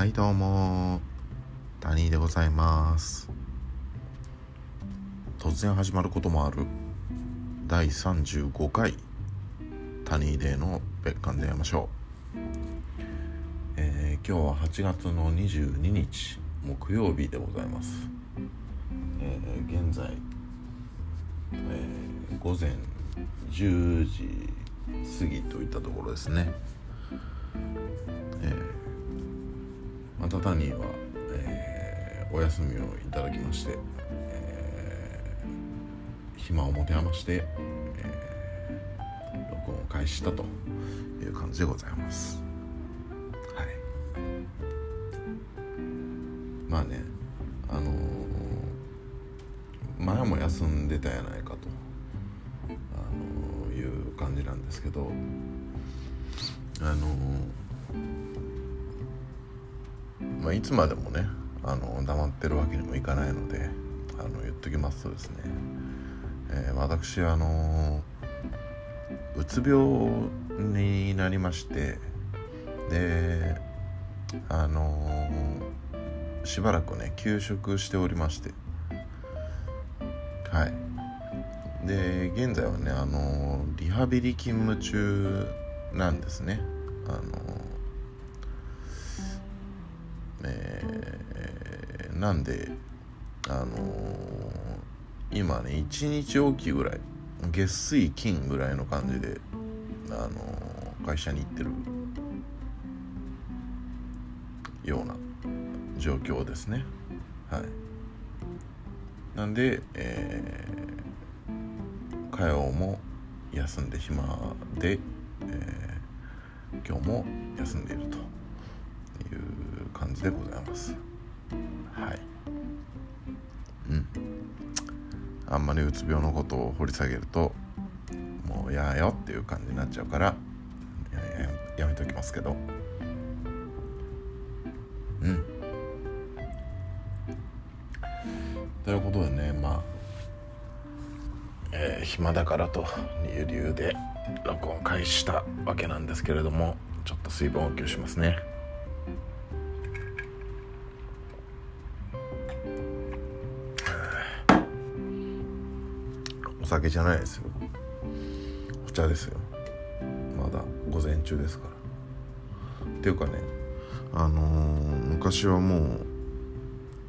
はいどうも谷でございます。突然始まることもある。第35回。谷での別館で会いましょう、えー、今日は8月の22日木曜日でございます、えー、現在、えー、午前10時過ぎといったところですね、えー、またタニーは、えー、お休みをいただきまして、えー、暇を持て余して、えー、録音を開始したという感じでございます。はい。まあねあのー、前も休んでたやないかとあのいう感じなんですけどあのまあいつまでもねあの黙ってるわけにもいかないのであの言っときますとですね、えー、私あのうつ病になりましてであのしばらくね休職しておりましてはい。で現在はねあのリハビリ勤務中なんですね。あのえー、なんであの今ね1日おきぐらい月水金ぐらいの感じであの会社に行ってるような状況ですね。はい。なんで、えー火曜も休んで暇で、えー、今日も休んでいると。感じでございます。はい。うん。あんまりうつ病のことを掘り下げるともうやよっていう感じになっちゃうからやややめときますけど。うん。ということでねまあえー、暇だからという理由で録音開始したわけなんですけれどもちょっと水分補給しますね。酒じゃないですよ。お茶ですよ。まだ午前中ですから。っていうかねあのー、昔はもう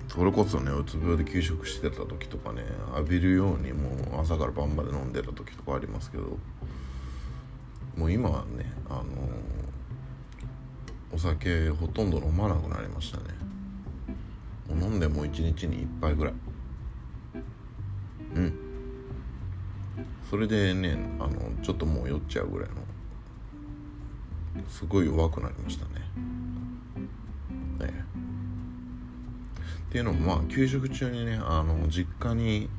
それこそねうつ病で休職してた時とかね浴びるようにもう朝から晩まで飲んでた時とかありますけどもう今はねあのお酒ほとんど飲まなくなりましたね。もう飲んでも1日に1杯ぐらい。うん。それでねあのちょっともう酔っちゃうぐらいのすごい弱くなりましたね。ねっていうのもまあ給食中にねあの実家に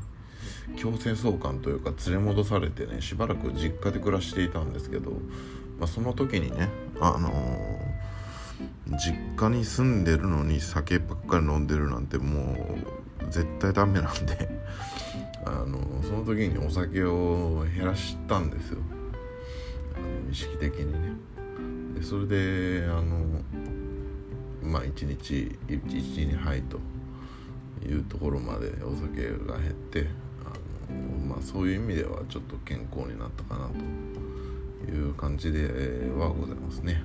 強制送還というか連れ戻されてねしばらく実家で暮らしていたんですけど、まあ、その時にねあのー、実家に住んでるのに酒ばっかり飲んでるなんてもう絶対ダメなんであの、その時にお酒を減らしたんですよあの意識的にねでそれであのまあ1日12杯というところまでお酒が減ってあの、まあ、そういう意味ではちょっと健康になったかなという感じではございますね。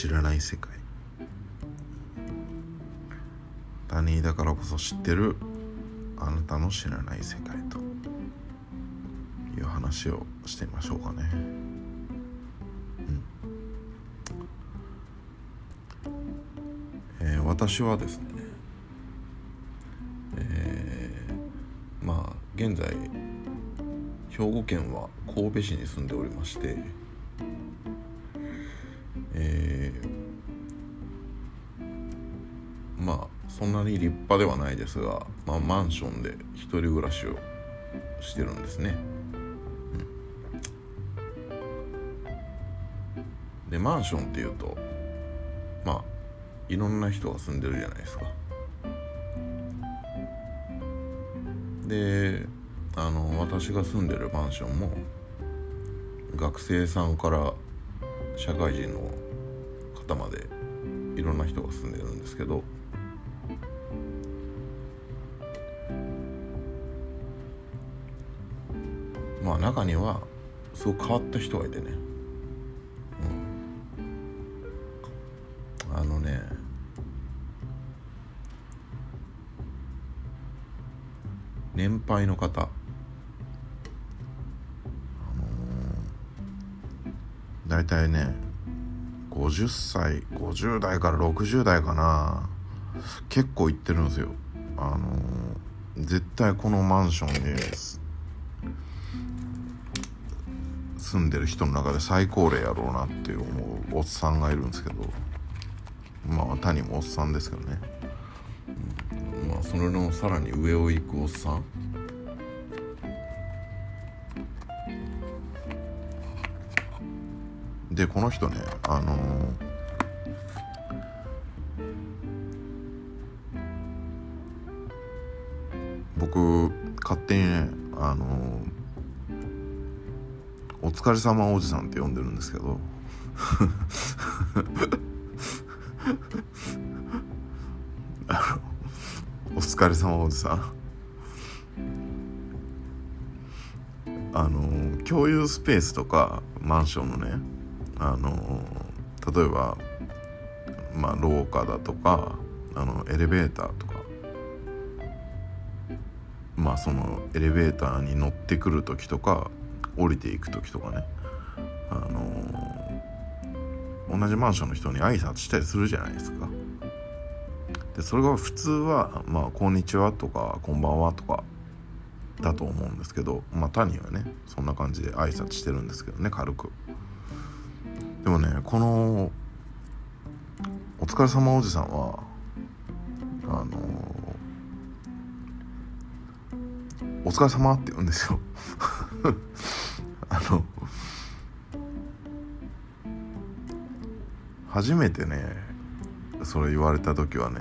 知らない世界。タニーだからこそ知ってる。あなたの知らない世界という話をしてみましょうかね。うん、えー。私はですねえー、まあ現在兵庫県は神戸市に住んでおりまして、そんなに立派ではないですが、まあ、マンションで一人暮らしをしてるんですね、うん、でマンションっていうとまあいろんな人が住んでるじゃないですか。であの私が住んでるマンションも学生さんから社会人の方までいろんな人が住んでるんですけどまあ中にはすごく変わった人がいてね、うん、あのね年配の方。大体ね50歳50代から60代かな。結構行ってるんですよ。あの絶対このマンションで住んでる人の中で最高齢やろうなって思うおっさんがいるんですけどまあ谷もおっさんですけどね、うん、まあそれのさらに上を行くおっさん。でこの人ねあのー、僕勝手にねあの、お疲れ様おじさんって呼んでるんですけど。お疲れ様おじさん。あの共有スペースとかマンションのねあの例えば、まあ、廊下だとかあのエレベーターとか。まあそのエレベーターに乗ってくる時とか降りていく時とかねあの同じマンションの人に挨拶したりするじゃないですか。でそれが普通は「まあ、こんにちは」とか「こんばんは」とかだと思うんですけどまあ谷はねそんな感じで挨拶してるんですけどね軽く。でもねこのお疲れ様おじさんはあのお疲れ様って言うんですよ あの初めてねそれ言われた時はね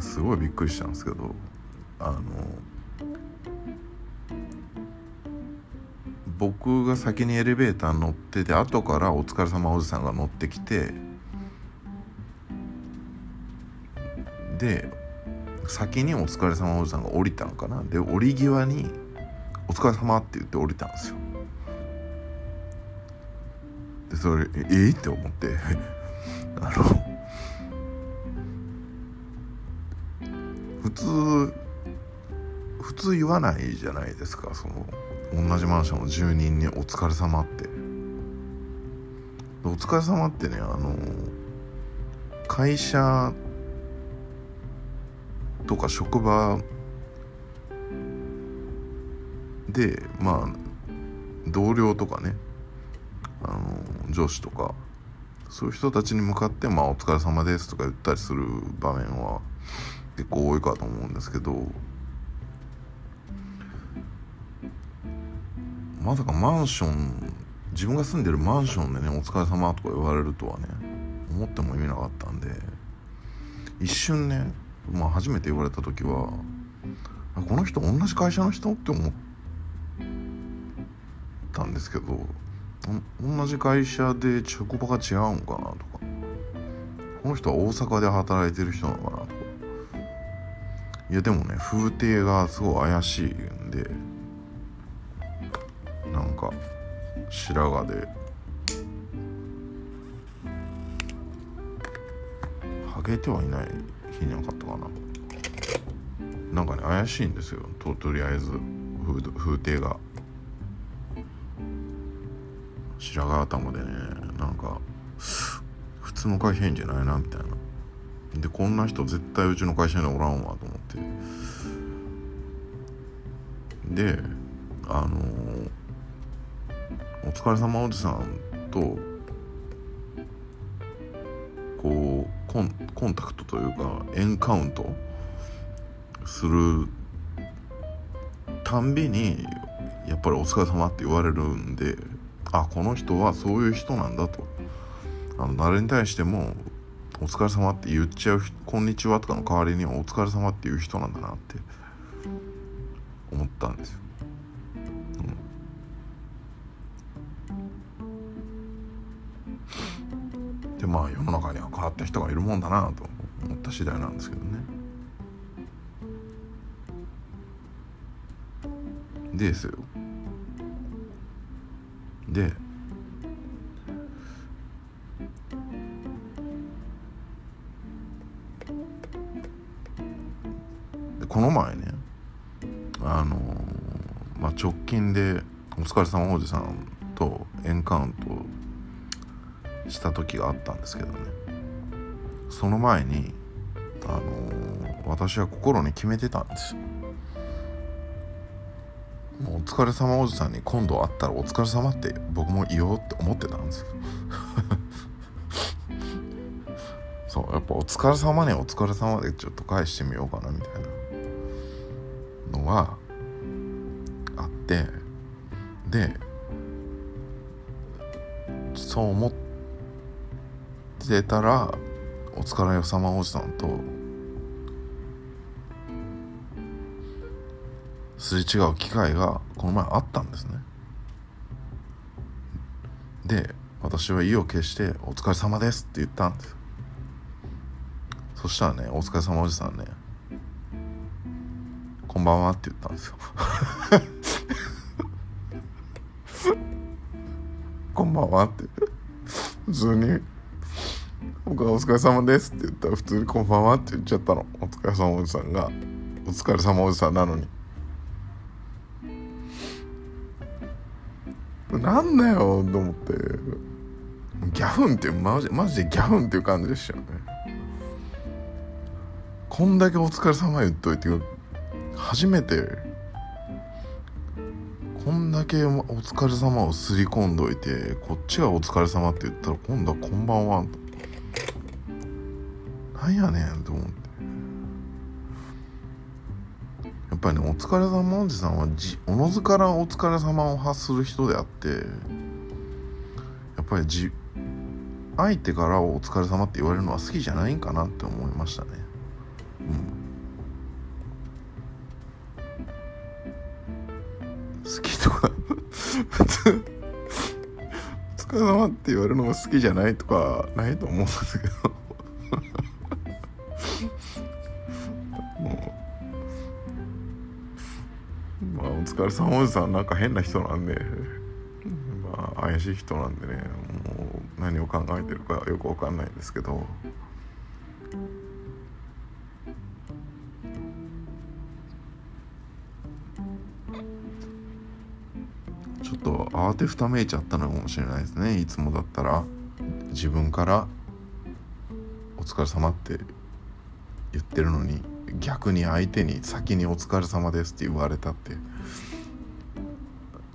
すごいびっくりしたんですけどあの僕が先にエレベーター乗ってて後からお疲れ様おじさんが乗ってきてで先にお疲れ様おじさんが降りたのかな。で降り際に「お疲れ様って言って降りたんですよ。でそれええ？って思って。あの普通普通言わないじゃないですか。その同じマンションの住人に「お疲れ様って。お疲れ様ってねあの会社とか職場でまあ同僚とかねあの上司とかそういう人たちに向かって「まあ、お疲れ様です」とか言ったりする場面は結構多いかと思うんですけどまさかマンション自分が住んでるマンションでね「お疲れ様とか言われるとはね思っても意味なかったんで一瞬ね、まあ、初めて言われた時はこの人同じ会社の人って思ったんですけど同じ会社で職場が違うんかなとか。この人は大阪で働いてる人なのかなとか。いやでもね風景がすごい怪しいんでなんか白髪で。ハゲてはいない日なかったかな。なんかね怪しいんですよ。ととりあえず風風景が。白髪頭でねなんか普通の会社員じゃないなみたいな。でこんな人絶対うちの会社におらんわと思って。であのーお疲れ様おじさんとこうコンコンタクトというかエンカウントするたんびにやっぱり「お疲れ様って言われるんであこの人はそういう人なんだとあの誰に対しても「お疲れ様って言っちゃう「こんにちは」とかの代わりに「お疲れ様っていう人なんだなって思ったんですよ。うん、でまあ世の中には変わった人がいるもんだなと思った次第なんですけどね。でですよでこの前ねあのまあ、直近で「お疲れ様おじさん」とエンカウントした時があったんですけどね。その前にあの私は心に決めてたんですよ。もうお疲れ様おじさんに今度会ったらお疲れ様って僕も言おうって思ってたんですよ。そうやっぱお疲れ様にお疲れ様でちょっと返してみようかなみたいなのがあってでそう思ってたらお疲れ様おじさんとすれ違う機会がこの前あったんですね。で私は意を決して「お疲れ様です」って言ったんです。そしたらね「お疲れ様おじさんねこんばんは」って言ったんですよ。こんばんはって。普通に「僕はお疲れ様です」って言ったら普通に「こんばんは」って言っちゃったの。お疲れ様おじさんがお疲れ様おじさんなのに。なんだよと思って。ギャフンってマジマジでギャフンっていう感じでしたよね。こんだけお疲れ様言っといて初めてこんだけお疲れ様をすり込んどいてこっちがお疲れ様って言ったら今度はこんばんはなんやねんと思って。ぱりねお疲れ様おじさんはじおのずからお疲れ様を発する人であってやっぱりじ相手からお疲れ様って言われるのは好きじゃないんかなって思いましたね。うん。好きとか普通 お疲れ様って言われるのが好きじゃないとかないと思うんですけど。お疲れ様おじさんなんか変な人なんで。まあ怪しい人なんでね。もう何を考えてるかよくわかんないんですけど。ちょっと慌てふためいちゃったのかもしれないですね。いつもだったら。自分から「お疲れ様って言ってるのに。逆に相手に先に「お疲れ様です」って言われたって。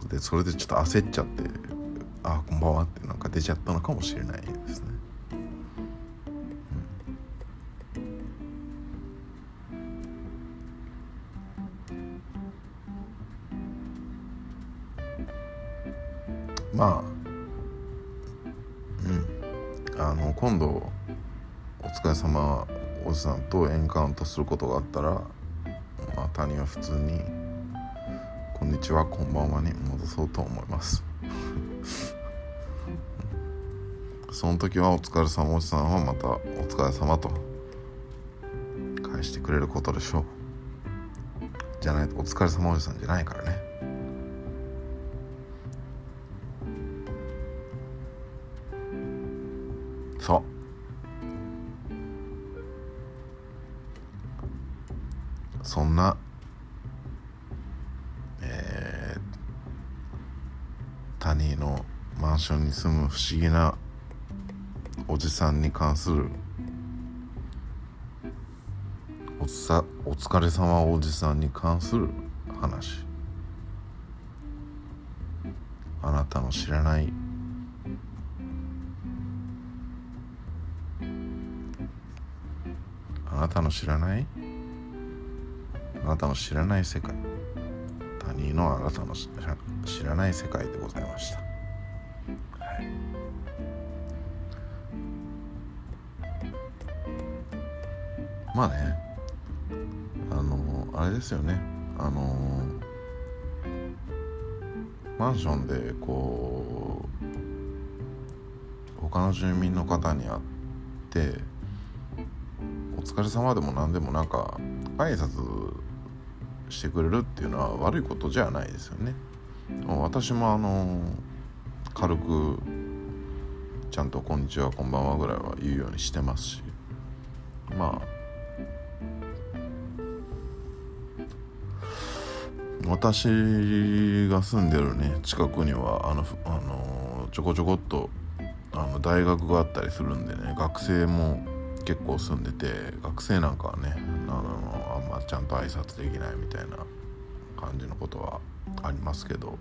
でそれでちょっと焦っちゃって「あこんばんは」ってなんか出ちゃったのかもしれないですね。うん、まあうん。あの今度お疲れ様おじさんとエンカウントすることがあったらまあ谷は普通に「こんにちはこんばんは」に戻そうと思います。その時はお疲れ様おじさんはまたお疲れ様と返してくれることでしょう。じゃないとお疲れ様おじさんじゃないからね。ションに住む不思議なおじさんに関するおつさお疲れ様おじさんに関する話。あなたの知らない？あなたの知らない？あなたの知らない世界。他人のあなたの知らない世界でございました、まあねあのあれですよねあのマンションでこう他の住民の方に会って「お疲れ様でも何でもなんか挨拶してくれるっていうのは悪いことじゃないですよね。私もあの軽くちゃんと「こんにちはこんばんは」ぐらいは言うようにしてますしまあ私が住んでるね近くにはあのあのちょこちょこっとあの大学があったりするんでね学生も結構住んでて学生なんかはねあのあんまちゃんと挨拶できないみたいな感じのことはありますけど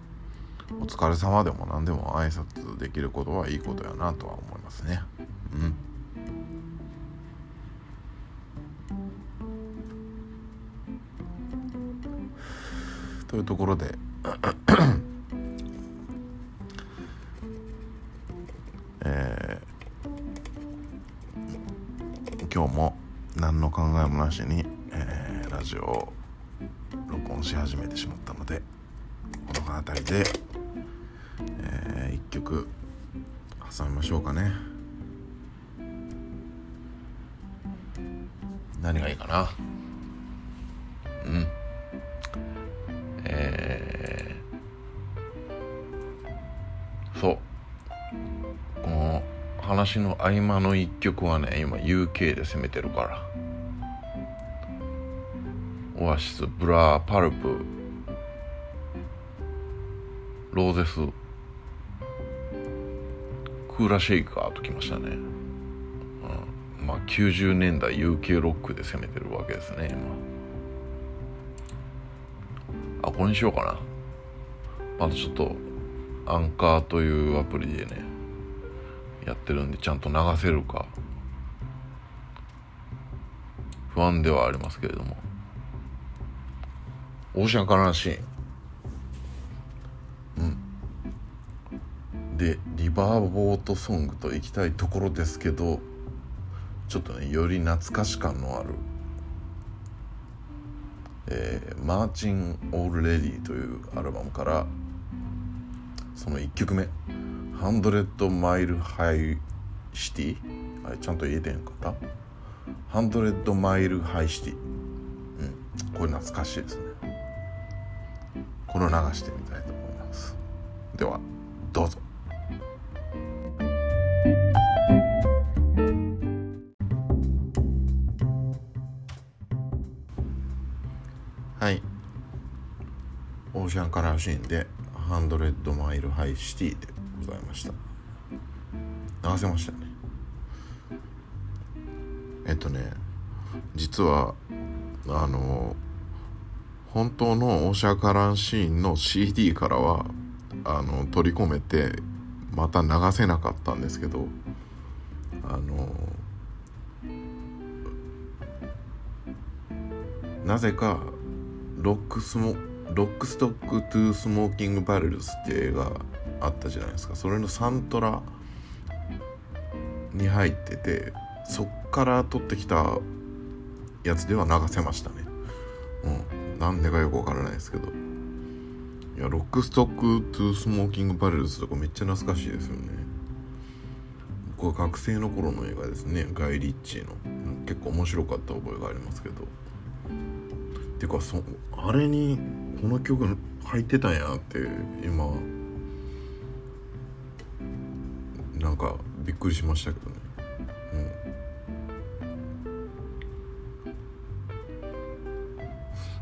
お疲れ様でも何でも挨拶できることはいいことやなとは思いますね。うん。というところで。えー、今日も何の考えもなしに、えー、ラジオを録音し始めてしまったのでこの辺りで、えー、一曲挟みましょうかね。何がいいかな。話の合間の一曲はね今 UK で攻めてるから。オアシスブラーパルプローゼズ。クーラシェイカーときましたね、うん、まあ90年代 UK ロックで攻めてるわけですね今。あこれにしようかな。まだちょっとアンカーというアプリでね。やってるんでちゃんと流せるか。不安ではありますけれども。オーシャンカラーシーン。うん。でリバーボートソングといきたいところですけどちょっとねより懐かし感のある。えー、マーチン・オールレディというアルバムからその1曲目「ハンドレッド・マイル・ハイ・シティ」あれちゃんと言えてんかった「ハンドレッド・マイル・ハイ・シティ」うん。これ懐かしいですね。これを流してみたいと思います。ではどうぞ。はい。オーシャンカラーシーンで「ハンドレッドマイルハイシティ」で。ございました。流せましたね。えっとね実はあの本当のオーシャンカラーシーンの CD からはあの取り込めてまた流せなかったんですけどあのなぜかロックスモロックストック・トゥ・スモーキング・バレルズって映画あったじゃないですか。それのサントラに入っててそっから取ってきたやつでは流せましたね。うん。なんでかよくわからないですけど。いやロックストック・トゥ・スモーキング・バレルズとかめっちゃ懐かしいですよね。これ学生の頃の映画ですね。ガイ・リッチーの結構面白かった覚えがありますけど。ていうかそあれにこの曲入ってたんやって今なんかびっくりしましたけどね。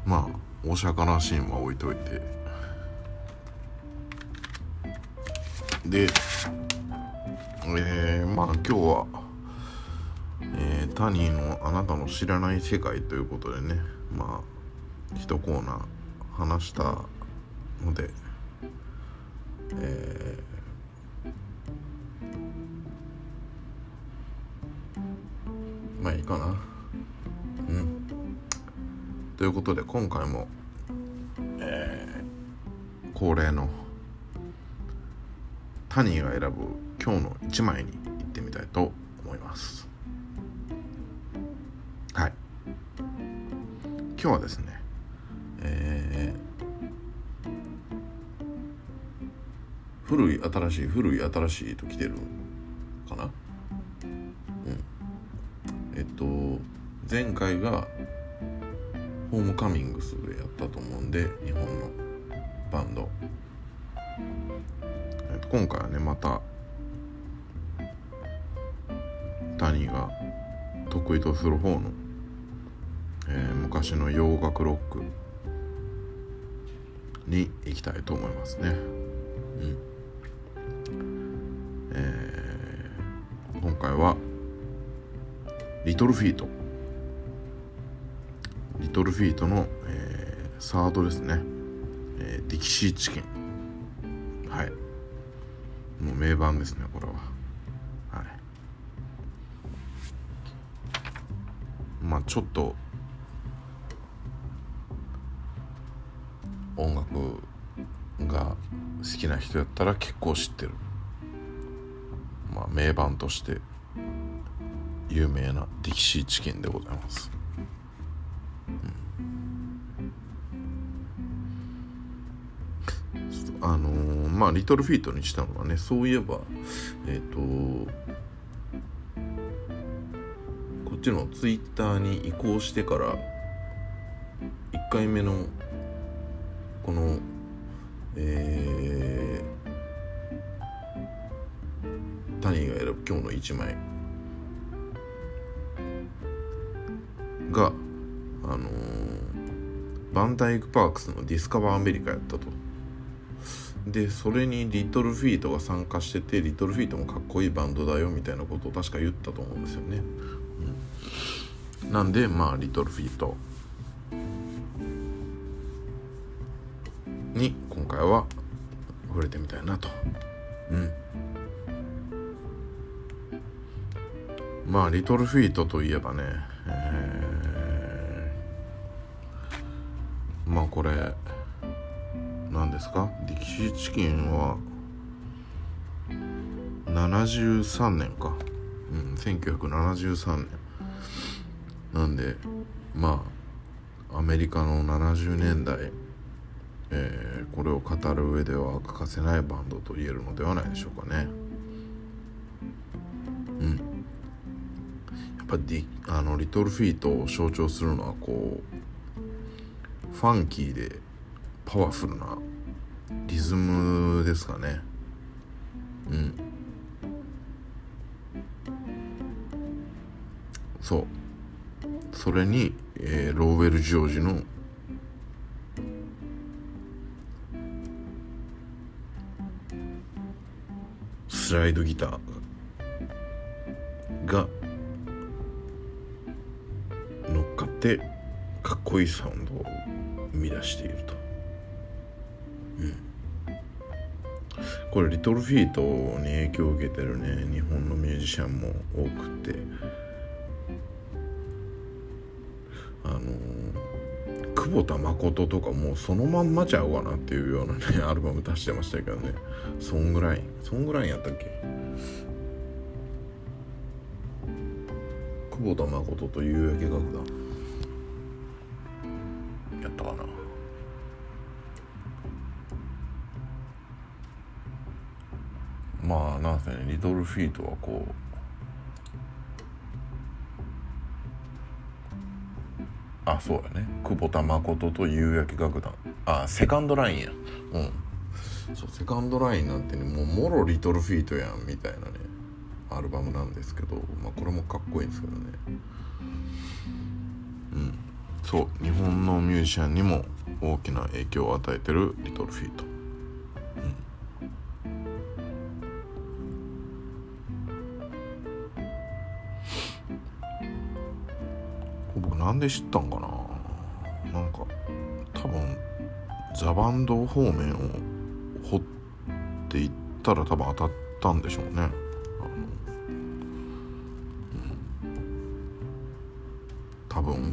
うん。まあおしゃかなシーンは置いといて。でえー、まあ今日は、えー、タニーのあなたの知らない世界ということでね。まあ一コーナー話したので、えー、ということで今回も、えー、恒例のタニーが選ぶ今日の1枚に行ってみたいと思います。はい。今日はですねえー、古い新しい古い新しいと来てるかな？うん。えっと前回がホームカミングスでやったと思うんで日本のバンド、えっと、今回はねまた谷が得意とする方の、えー、昔の洋楽ロックに行きたいと思いますね。うん。えー、今回はリトルフィート。リトルフィートの、えー、サードですね、えー、ディキシーチキン。はい。もう名盤ですねこれは。はい。まあちょっと音楽が好きな人やったら結構知ってる。まあ名盤として有名なディキシーチキンでございます、あのー、まあリトルフィートにしたのはねそういえばえっ、ー、とこっちのツイッターに移行してから1回目のこのえー、谷が選ぶ今日の1枚があのー、ヴァン・ダイク・パークスのディスカバーアメリカやったと。でそれにリトルフィートが参加しててリトルフィートもかっこいいバンドだよみたいなことを確か言ったと思うんですよね、うん、なんでまあリトルフィートに今回は触れてみたいなと。うん。まあリトルフィートといえばね、えー、まあこれですか？ディキシーチキンは73年かうん1973年なんでまあアメリカの70年代えー、これを語る上では欠かせないバンドと言えるのではないでしょうかね。うん。やっぱりあのリトルフィートを象徴するのはこうファンキーでパワフルなリズムですかね。うん。そう。それに、えー、ローウェル・ジョージのスライドギターが乗っかってかっこいいサウンドを生み出していると、これリトルフィートに影響を受けてるね。日本のミュージシャンも多くて。あの久保田誠とかもうそのまんまちゃうかなっていうようなね アルバム出してましたけどね。そんぐらい。そんぐらいやったっけ？久保田誠と夕焼け楽団。まあなんせね。リトルフィートはこうあそうやね。久保田誠と夕焼け楽団。あセカンドラインや。うん。そうセカンドラインなんてねもうもろリトルフィートやんみたいなねアルバムなんですけど、まあ、これもかっこいいんですけどね。うん。そう日本のミュージシャンにも大きな影響を与えてるリトルフィート。なんで知ったんかな？なんか多分ザバンド方面を掘っていったら多分当たったんでしょうね。多分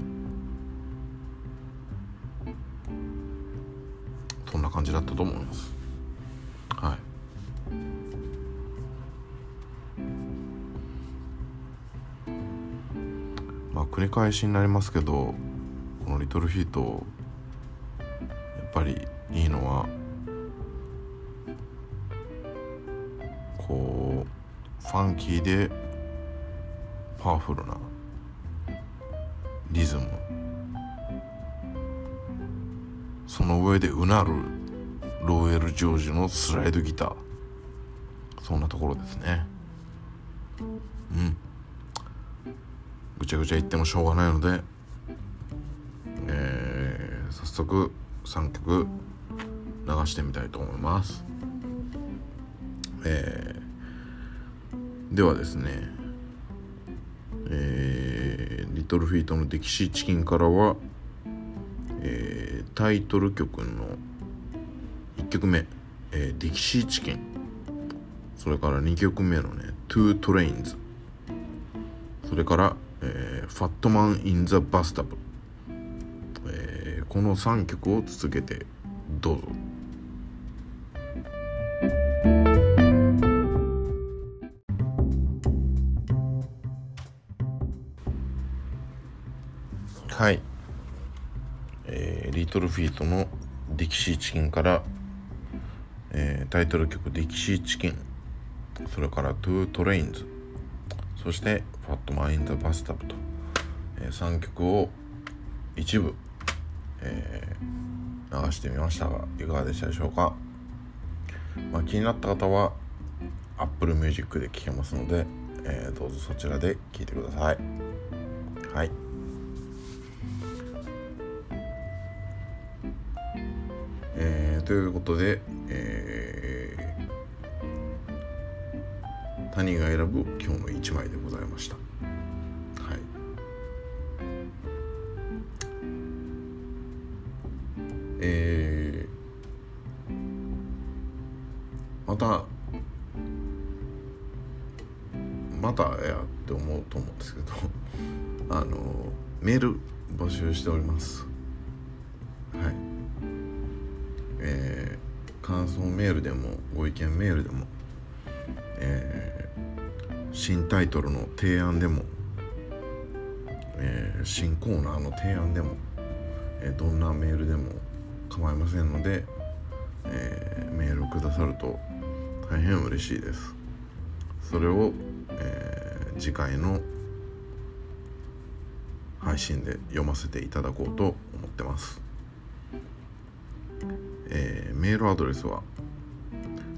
そんな感じだったと思います。返しになりますけどこのリトルフィートやっぱりいいのはこうファンキーでパワフルなリズム。その上でうなるローエル・ジョージのスライドギター。そんなところですね。ちゃぐちゃ言ってもしょうがないので、えー、早速3曲流してみたいと思います。えー、ではですねえー、リトルフィートのデキシーチキンからは、えー、タイトル曲の1曲目、えー、デキシーチキン。それから2曲目のね「トゥートレインズそれから「、ファットマン・イン・ザ・バスタブ」えー、この3曲を続けてどうぞ。はい、えー、リトルフィートの「ディキシーチキン」から「えー、タイトル曲「ディキシーチキン」それから「トゥートレインズ」そして「ファットマン・イン・ザ・バスタブ」と、3曲を一部、えー、流してみましたがいかがでしたでしょうか、まあ、気になった方は Apple Music で聴けますので、えー、どうぞそちらで聴いてください。はい。えー、ということで、えー、谷が選ぶ今日の一枚でございました。えー、またまたやって思うと思うんですけど あのメール募集しております。はい。えー感想メールでもご意見メールでも、えー、新タイトルの提案でも、えー、新コーナーの提案でも、えー、どんなメールでも構いませんので、えメールをくださると大変嬉しいです。それを、え次回の配信で読ませていただこうと思ってます。えー、メールアドレスは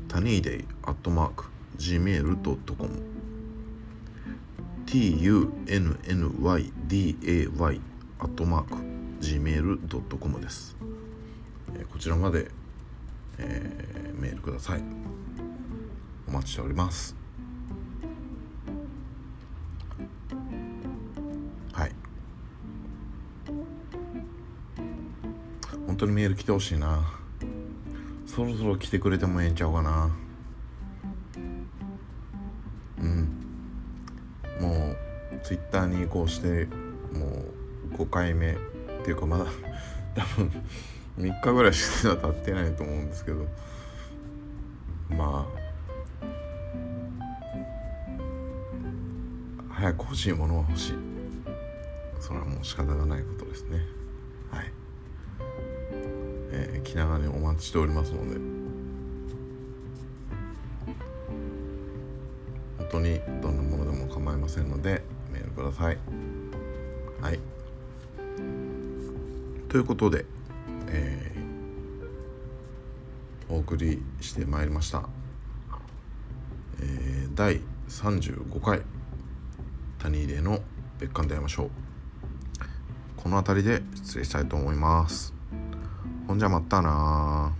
タニーデイアットマーク gmail.com tunnyday アットマーク gmail.com です、こちらまで、えー、メールください。お待ちしております。はい。本当にメール来てほしいな。そろそろ来てくれてもええんちゃうかな。うん。もうツイッターに移行してもう5回目っていうかまだ多分3日ぐらいしか経ってないと思うんですけど。まあ。早く欲しいものは欲しい。それはもう仕方がないことですね。はい。えー、気長にお待ちしておりますので。本当にどんなものでも構いませんのでメールください。はい。ということで、えー、お送りしてまいりました、えー、第35回谷入れの別館で会いましょう。この辺りで失礼したいと思います。ほんじゃまったな